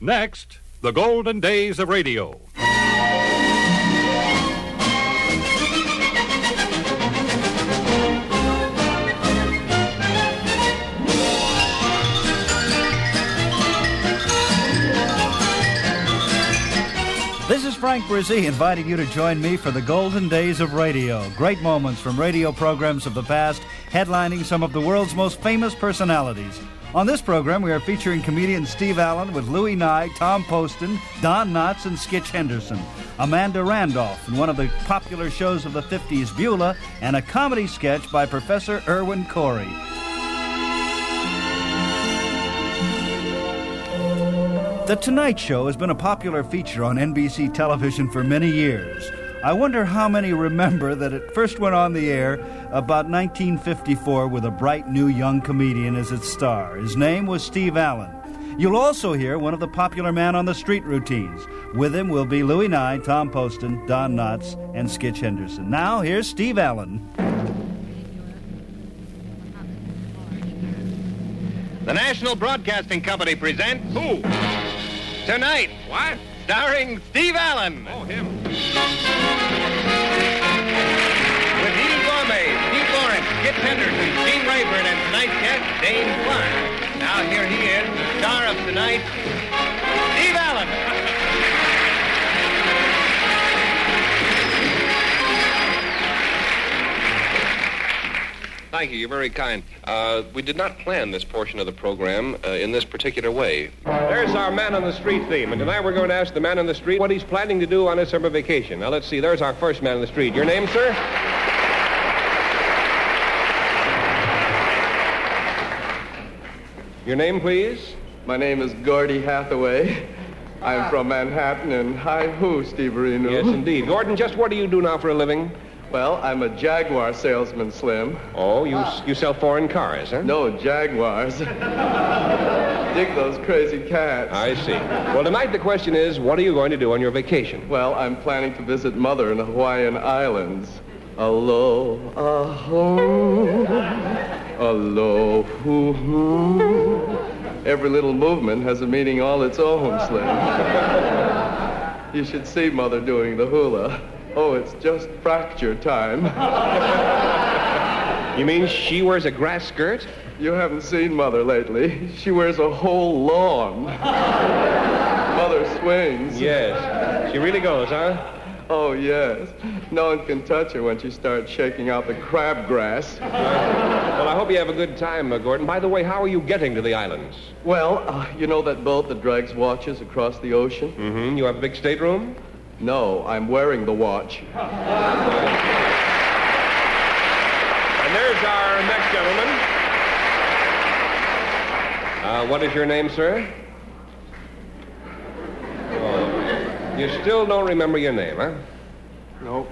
Next, the golden days of radio. This is Frank Bresee inviting you to join me for the golden days of radio. Great moments from radio programs of the past, headlining some of the world's most famous personalities. On this program, we are featuring comedian Steve Allen with Louis Nye, Tom Poston, Don Knotts, and Skitch Henderson. Amanda Randolph in one of the popular shows of the 50s, Beulah, and a comedy sketch by Professor Irwin Corey. The Tonight Show has been a popular feature on NBC television for many years. I wonder how many remember that it first went on the air about 1954 with a bright new young comedian as its star. His name was Steve Allen. You'll also hear one of the popular man on the street routines. With him will be Louis Nye, Tom Poston, Don Knotts, and Skitch Henderson. Now, here's Steve Allen. The National Broadcasting Company presents Who? Tonight. What? Starring Steve Allen. Oh, him. With Eydie Gormé, Steve Lawrence, Skitch Henderson, Gene Rayburn, and tonight's guest, Dane Clark. Now here he is, the star of tonight, Steve Allen. Thank you. You're very kind. Uh, we did not plan this portion of the program uh, in this particular way. There's our man on the street theme, and tonight we're going to ask the man on the street what he's planning to do on his summer vacation. Now let's see. There's our first man on the street. Your name, sir? Your name, please? My name is Gordy Hathaway. I'm from Manhattan, and hi ho, Steverino. Yes, indeed. Gordon, just what do you do now for a living? Well, I'm a Jaguar salesman, Slim. Oh, you you sell foreign cars, huh? No, Jaguars. Dig those crazy cats. I see. Well, tonight the question is, what are you going to do on your vacation? Well, I'm planning to visit Mother in the Hawaiian Islands. Aloha. Aloha. Every little movement has a meaning all its own, Slim. you should see Mother doing the hula. Oh, it's just fracture time. You mean she wears a grass skirt? You haven't seen Mother lately. She wears a whole lawn. Mother swings. Yes. She really goes, huh? Oh, yes. No one can touch her when she starts shaking out the crabgrass. Well, I hope you have a good time, uh, Gordon. By the way, how are you getting to the islands? Well, uh, you know that boat that drags watches across the ocean? Mm-hmm. You have a big stateroom? No, I'm wearing the watch. And there's our next gentleman. Uh, what is your name, sir? Oh, you still don't remember your name, huh? No.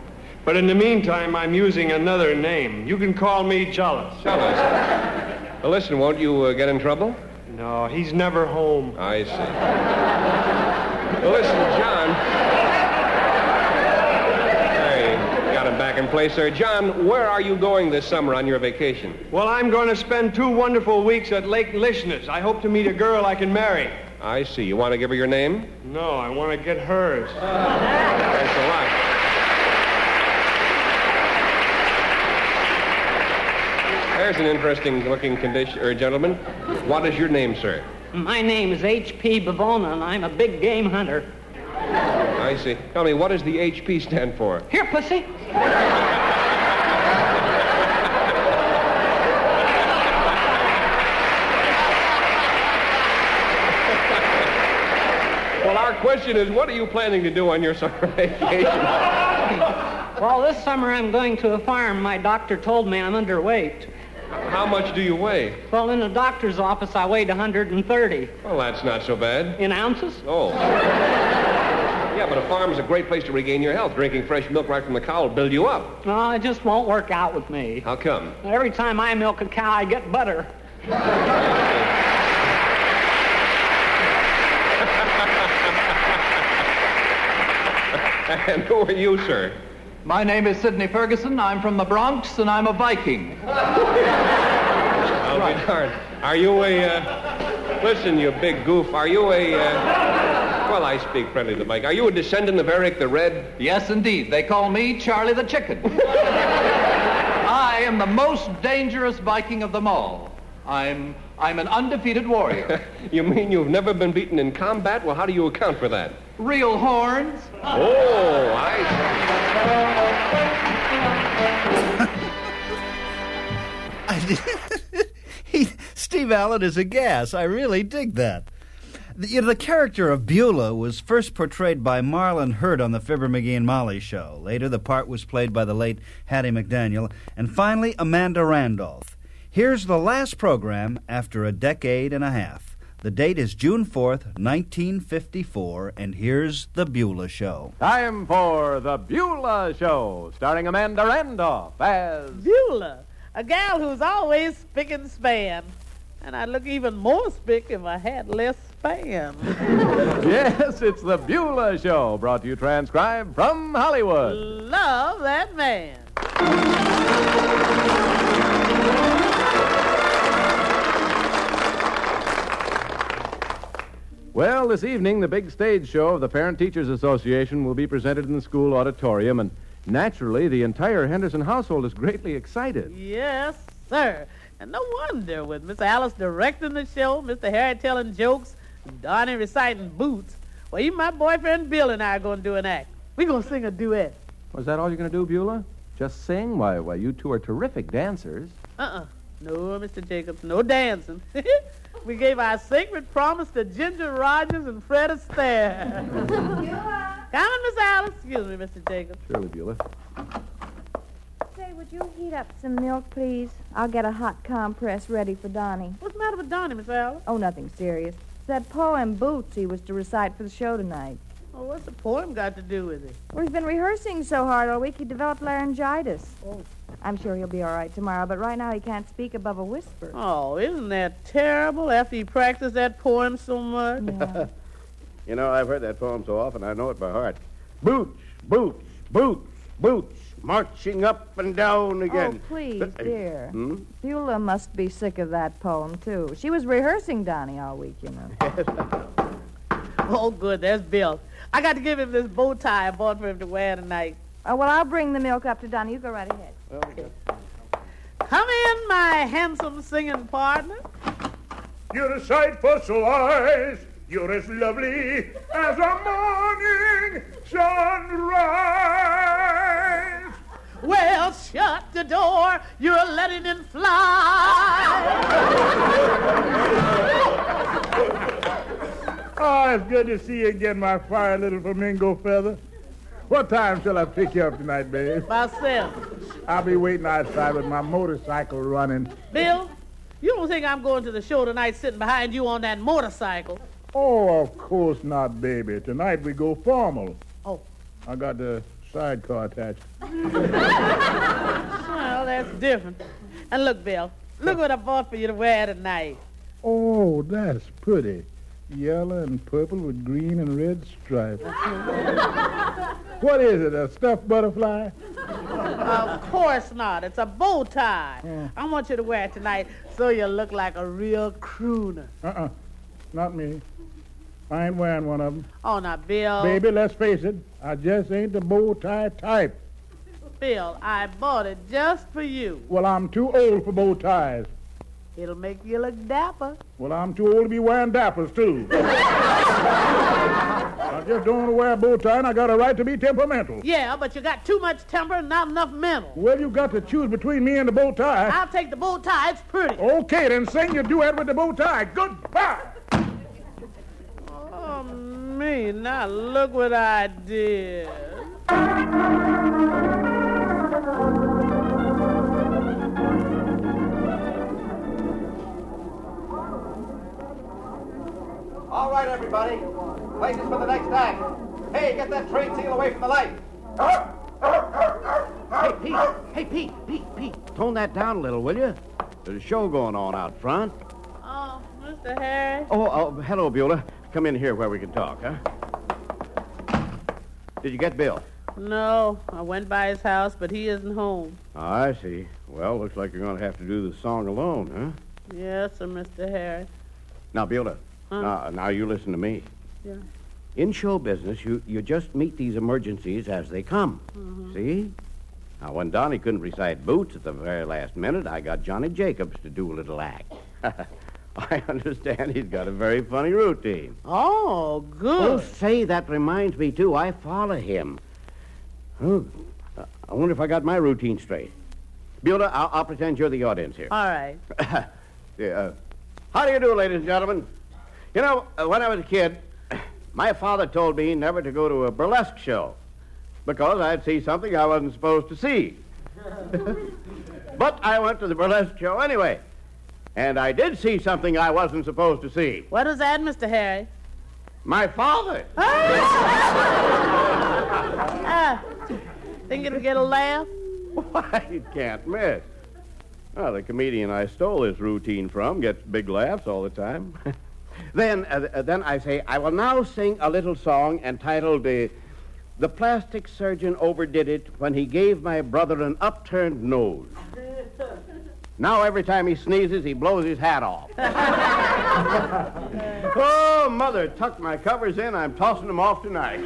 But in the meantime, I'm using another name. You can call me Jealous. Jealous. Well, listen, won't you uh, get in trouble? No, he's never home. I see. Well, listen, John. Hey, got him back in place sir. John, where are you going this summer on your vacation? Well, I'm going to spend two wonderful weeks at Lake Lishness. I hope to meet a girl I can marry. I see. You want to give her your name? No, I want to get hers. Thanks a lot. There's an interesting looking condition, or gentleman. What is your name, sir? My name is H.P. Bavona, and I'm a big game hunter. I see. Tell me, what does the HP stand for? Here, pussy. Well, our question is, what are you planning to do on your summer vacation? Well, this summer I'm going to a farm. My doctor told me I'm underweight. How much do you weigh? Well, in the doctor's office, I weighed 130 Well, that's not so bad. in ounces. Oh. Yeah, but a farm is a great place to regain your health. Drinking fresh milk right from the cow will build you up. No, it just won't work out with me. How come? Every time I milk a cow, I get butter. And who are you, sir? My name is Sidney Ferguson. I'm from the Bronx, and I'm a Viking. I'll be darned. Are you a, uh, Listen, you big goof. Are you a. Uh... Well, I speak friendly to Mike. Are you a descendant of Eric the Red? Yes, indeed. They call me Charlie the Chicken. I am the most dangerous Viking of them all. I'm I'm an undefeated warrior. you mean you've never been beaten in combat? Well, how do you account for that? Real horns. Oh, I he, Steve Allen is a gas. I really dig that. The, you know, the character of Beulah was first portrayed by Marlin Hurt on the Fibber McGee and Molly show. Later, the part was played by the late Hattie McDaniel, and finally, Amanda Randolph. Here's the last program after a decade and a half. The date is June 4th, 1954, and here's The Beulah Show. Time for The Beulah Show, starring Amanda Randolph as. Beulah, a gal who's always spick and span. And I'd look even more spick if I had less span. yes, it's The Beulah Show, brought to you transcribed from Hollywood. Love that man. Well, this evening, the big stage show of the Parent Teachers Association will be presented in the school auditorium, and naturally, the entire Henderson household is greatly excited. Yes, sir. And no wonder, with Miss Alice directing the show, Mr. Harry telling jokes, and Donnie reciting boots. Well, even my boyfriend Bill and I are going to do an act. We're going to sing a duet. Was that all you're going to do, Beulah? Just sing? Why, why, you two are terrific dancers. Uh-uh. No, Mr. Jacobs, no dancing. we gave our sacred promise to Ginger Rogers and Fred Astaire. Come on, Miss Alice. Excuse me, Mr. Jacobs. Surely, Beulah. Say, would you heat up some milk, please? I'll get a hot compress ready for Donnie. What's the matter with Donnie, Miss Alice? Oh, nothing serious. It's That poem, Boots, he was to recite for the show tonight. Well, what's the poem got to do with it? Well, he's been rehearsing so hard all week he developed laryngitis. Oh. I'm sure he'll be all right tomorrow, but right now he can't speak above a whisper. Oh, isn't that terrible after he practiced that poem so much? Yeah. You know, I've heard that poem so often, I know it by heart. Boots, boots, boots, boots, marching up and down again. Oh, please, dear. Hmm? Beulah must be sick of that poem, too. She was rehearsing Donnie all week, you know. oh, good. There's Bill. I got to give him this bow tie I bought for him to wear tonight. Oh, well, I'll bring the milk up to Donnie. You go right ahead. Come in, my handsome singing partner. You're a sight for sore eyes. You're as lovely as a morning sunrise. Shut the door. You're letting it fly. Oh, ah, it's good to see you again, my fine little flamingo feather. What time shall I pick you up tonight, babe? Seven. I'll be waiting outside with my motorcycle running. Bill, you don't think I'm going to the show tonight sitting behind you on that motorcycle? Oh, of course not, baby. Tonight we go formal. Oh. I got the sidecar attached. Well, oh, that's different. And look, Bill, look what I bought for you to wear tonight. Oh, that's pretty. Yellow and purple with green and red stripes. what is it, a stuffed butterfly? Of course not. It's a bow tie. Hmm. I want you to wear it tonight so you look like a real crooner. Uh-uh. Not me. I ain't wearing one of them. Oh, now, Bill. Baby, let's face it. I just ain't the bow tie type. Bill, I bought it just for you. Well, I'm too old for bow ties. It'll make you look dapper. Well, I'm too old to be wearing dappers, too. I just don't want to wear a bow tie, and I got a right to be temperamental. Yeah, but you got too much temper and not enough mental. Well, you got to choose between me and the bow tie. I'll take the bow tie. It's pretty. Okay, then sing your duet with the bow tie. Goodbye. Oh, me. Now look what I did. Right, everybody. Places for the next act. Hey, get that train seal away from the light. Hey, Pete. Hey, Pete. Pete, Pete. Tone that down a little, will you? There's a show going on out front. Oh, Mr. Harry. Oh, oh, hello, Beulah. Come in here where we can talk, huh? Did you get Bill? No, I went by his house, but he isn't home. Oh, I see. Well, looks like you're going to have to do the song alone, huh? Yes, sir, Mr. Harry. Now, Beulah, now, now you listen to me. Yeah. In show business, you, you just meet these emergencies as they come. Mhm. See? Now, when Donnie couldn't recite Boots at the very last minute, I got Johnny Jacobs to do a little act. I understand he's got a very funny routine. Oh, good. Oh, say, that reminds me, too. I follow him. Oh, I wonder if I got my routine straight. Beulah, I'll, I'll pretend you're the audience here. All right. Yeah, uh, how do you do, ladies and gentlemen? You know, uh, when I was a kid, my father told me never to go to a burlesque show because I'd see something I wasn't supposed to see. but I went to the burlesque show anyway, and I did see something I wasn't supposed to see. What was that, Mr. Harry? My father. Ah, think it'll get a laugh? Why, you can't miss. Well, the comedian I stole this routine from gets big laughs all the time. then, uh, then I say, I will now sing a little song entitled uh, "The Plastic Surgeon Overdid It When He Gave My Brother an Upturned Nose." Now every time he sneezes, he blows his hat off. oh, mother, tuck my covers in. I'm tossing them off tonight.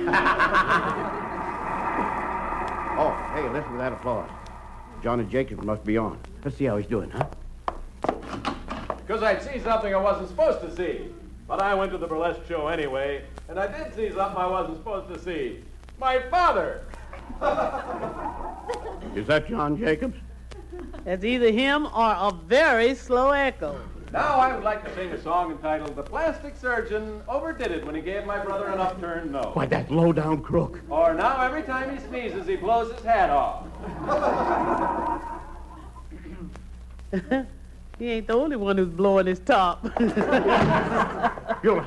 oh, hey, listen to that applause. Johnny Jacobs must be on. Let's see how he's doing, huh? Because I'd see something I wasn't supposed to see. But I went to the burlesque show anyway, and I did see something I wasn't supposed to see. My father! Is that John Jacobs? It's either him or a very slow echo. Now I would like to sing a song entitled The Plastic Surgeon Overdid It When He Gave My Brother an Upturned Nose. Why, that low-down crook. Or now every time he sneezes, he blows his hat off. he ain't the only one who's blowing his top. Beulah,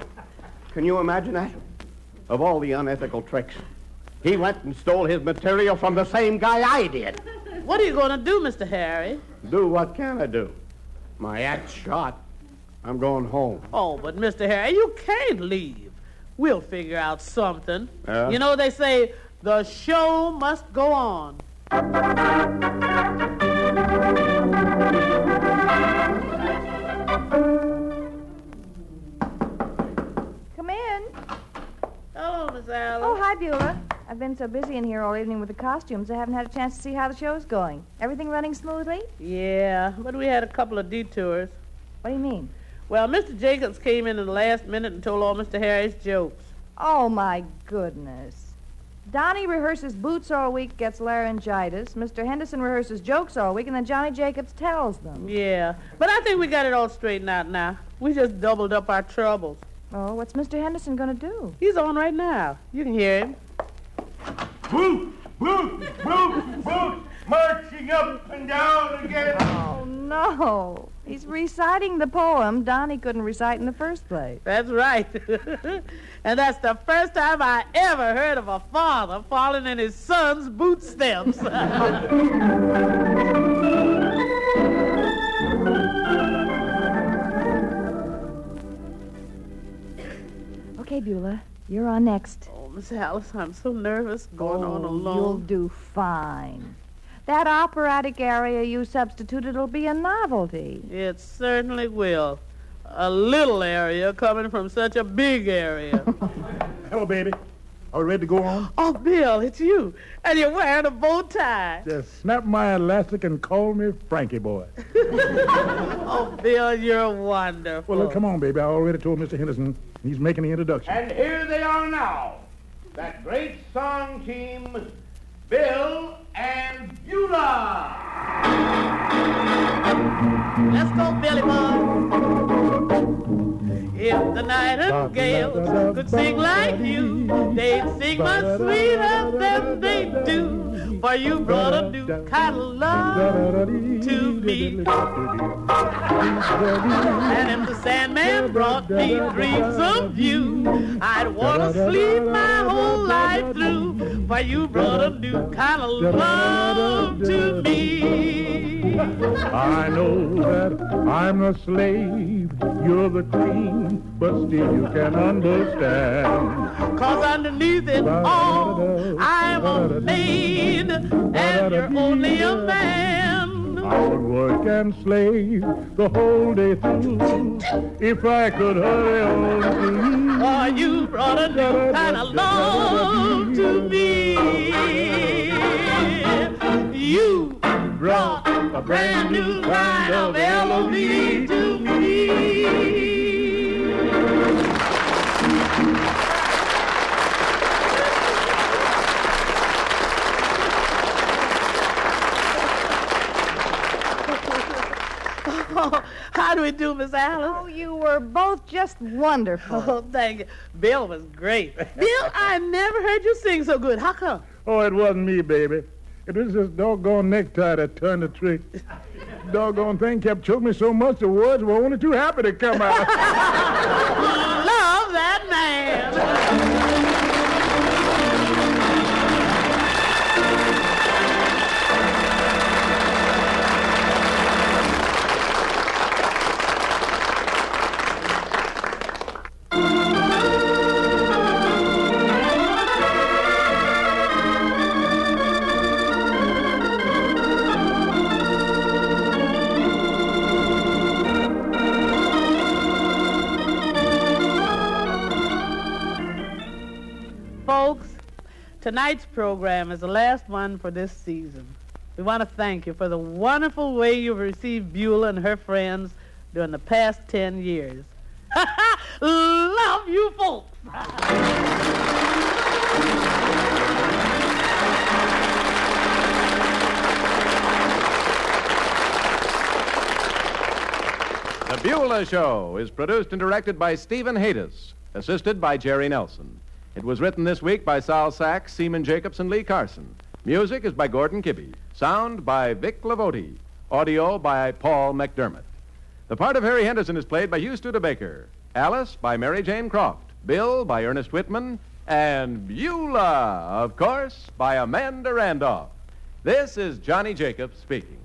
can you imagine that? Of all the unethical tricks, he went and stole his material from the same guy I did. what are you going to do, Mr. Harry? Do what can I do? My act's shot. I'm going home. Oh, but Mr. Harry, you can't leave. We'll figure out something. Yeah? You know, they say the show must go on. Alice. Oh, hi, Beulah. I've been so busy in here all evening with the costumes, I haven't had a chance to see how the show's going. Everything running smoothly? Yeah, but we had a couple of detours. What do you mean? Well, Mr. Jacobs came in at the last minute and told all Mr. Harry's jokes. Oh, my goodness. Donnie rehearses boots all week, gets laryngitis. Mr. Henderson rehearses jokes all week, and then Johnny Jacobs tells them. Yeah, but I think we got it all straightened out now. We just doubled up our troubles. Oh, what's Mr. Henderson going to do? He's on right now. You can hear him. Boots, boots, boots, boots, marching up and down again. Oh, no. He's reciting the poem Donnie couldn't recite in the first place. That's right. and that's the first time I ever heard of a father falling in his son's boot steps. Okay, Beulah, you're on next. oh, Miss Alice, I'm so nervous going on Oh, alone. You'll do fine. That operatic aria you substituted will be a novelty. It certainly will. A little aria coming from such a big area. Hello, baby. Are we ready to go on? oh, Bill, it's you. And you're wearing a bow tie. Just snap my elastic and call me Frankie boy. Oh, Bill, you're wonderful. Well, look, come on, baby. I already told Mr. Henderson he's making the introduction. And here they are now. That great song team, Bill and Beulah. Let's go, Billy Boy. If the nightingales could sing like you, they'd sing much sweeter than they do. For you brought a new kind of love to me. And if the Sandman brought me dreams of you, I'd want to sleep my whole life through. For you brought a new kind of love to me. I know that I'm a slave, you're the queen, but still you can understand. Cause underneath it all, I'm a maid, and you're only a man. I would work and slave the whole day through if I could hurry on to you. You brought a new kind of love to me. You brought a brand new kind of melody to me. Oh, how do we do, Miss Alice? Oh, you were both just wonderful. Oh, thank you. Bill was great. Bill, I never heard you sing so good. How come? Oh, it wasn't me, baby. It was this doggone necktie that turned the trick. doggone thing kept choking me so much the words were only too happy to come out. Tonight's program is the last one for this season. We want to thank you for the wonderful way you've received Beulah and her friends during the past 10 years. Love you folks. The Beulah Show is produced and directed by Stephen Haydes, assisted by Jerry Nelson. It was written this week by Sol Saks, Seaman Jacobs, and Lee Carson. Music is by Gordon Kibbe. Sound by Vic Lavote. Audio by Paul McDermott. The part of Harry Henderson is played by Hugh Studebaker. Alice by Mary Jane Croft. Bill by Ernest Whitman. And Beulah, of course, by Amanda Randolph. This is Johnny Jacobs speaking.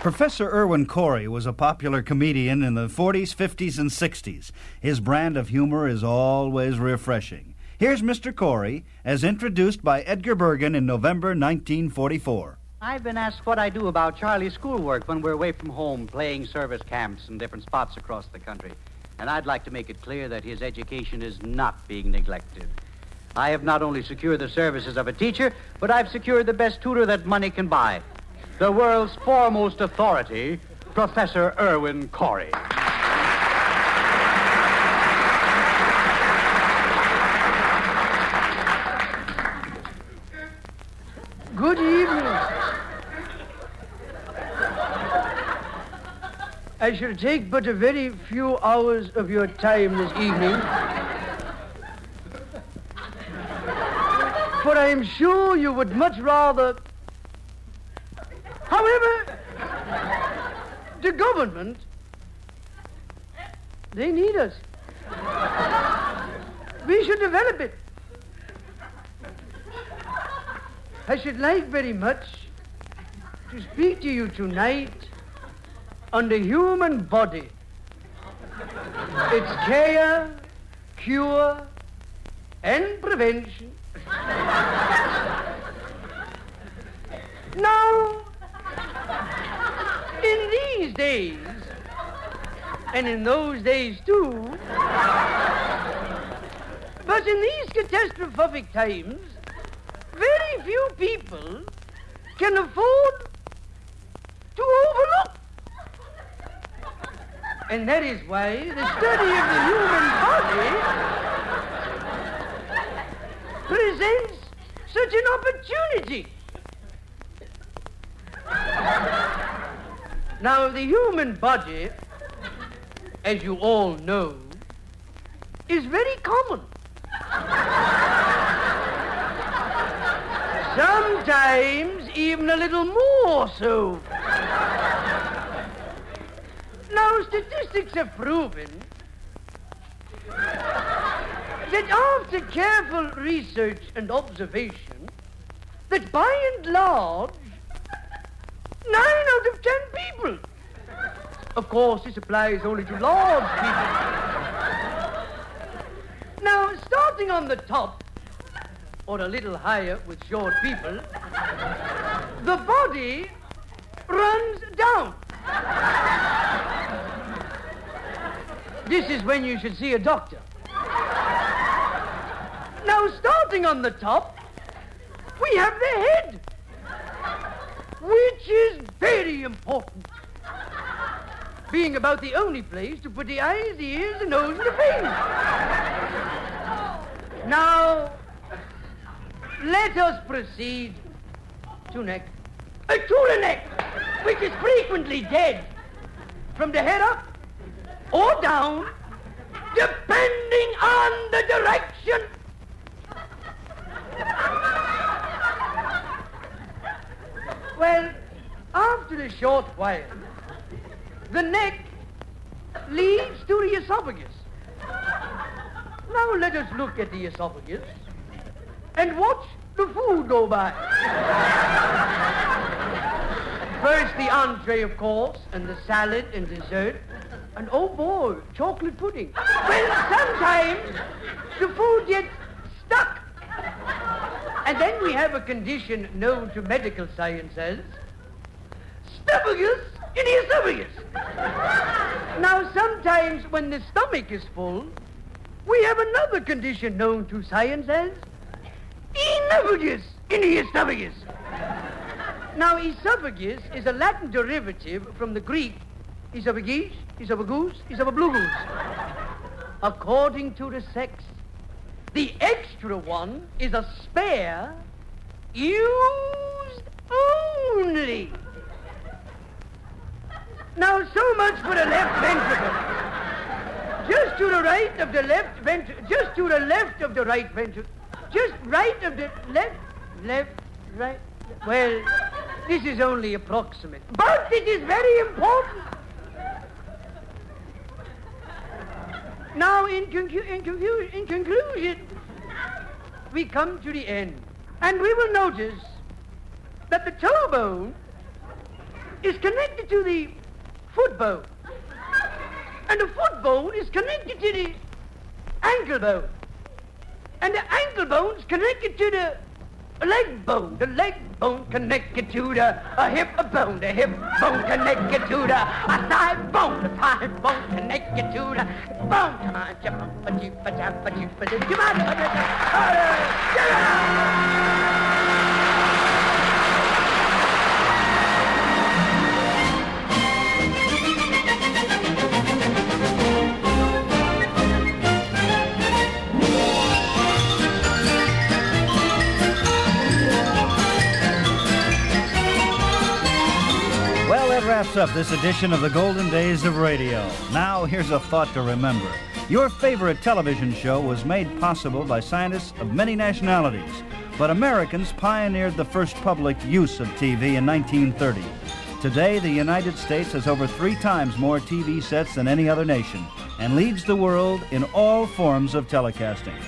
Professor Irwin Corey was a popular comedian in the 40s, 50s, and 60s. His brand of humor is always refreshing. Here's Mr. Corey, as introduced by Edgar Bergen in November 1944. I've been asked what I do about Charlie's schoolwork when we're away from home playing service camps in different spots across the country. And I'd like to make it clear that his education is not being neglected. I have not only secured the services of a teacher, but I've secured the best tutor that money can buy. The world's foremost authority, Professor Irwin Corey. Good evening. I shall take but a very few hours of your time this evening. For I am sure you would much rather. However, the government, they need us. We should develop it. I should like very much to speak to you tonight on the human body, its care, cure, and prevention. now, these days, and in those days too, but in these catastrophic times, very few people can afford to overlook. And that is why the study of the human body presents such an opportunity. Now, the human body, as you all know, is very common. Sometimes even a little more so. Now, statistics have proven that after careful research and observation, that by and large, nine out of ten people, of course, this applies only to large people. Now, starting on the top, or a little higher with short people, the body runs down. This is when you should see a doctor. Now, starting on the top, we have the head, which is very important, being about the only place to put the eyes, the ears, the nose, and the face. Now, let us proceed to neck. Uh, to the neck, which is frequently dead, from the head up or down, depending on the direction. Well, after a short while, the neck leads to the esophagus. Now let us look at the esophagus and watch the food go by. First the entree, of course, and the salad and dessert. And oh boy, chocolate pudding. Well, sometimes the food gets stuck. And then we have a condition known to medical science as stuffagus in the esophagus. Now, sometimes when the stomach is full, we have another condition known to science as esophagus in the esophagus. Now, esophagus is a Latin derivative from the Greek esophagus, esophagus, esophablugus. According to the sex, the extra one is a spare used only. Now, so much for the left ventricle. Just to the right of the left ventricle, just to the left of the right ventricle, just right of the left, left, right. Well, this is only approximate, but it is very important. Now, in, concu- in, confu- in conclusion, we come to the end, and we will notice that the toe bone is connected to the foot bone, and the foot bone is connected to the ankle bone, and the ankle bone is connected to the leg bone, the leg bone connected to the a hip bone, the hip bone connected to the a thigh bone, the thigh bone connected to the bone. Well, that wraps up this edition of the Golden Days of Radio. Now, here's a thought to remember. Your favorite television show was made possible by scientists of many nationalities, but Americans pioneered the first public use of TV in 1930. Today, the United States has over three times more TV sets than any other nation and leads the world in all forms of telecasting.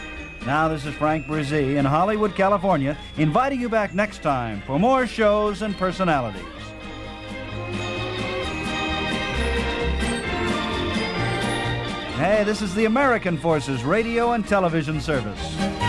Now, this is Frank Bresee in Hollywood, California, inviting you back next time for more shows and personalities. Hey, this is the American Forces Radio and Television Service.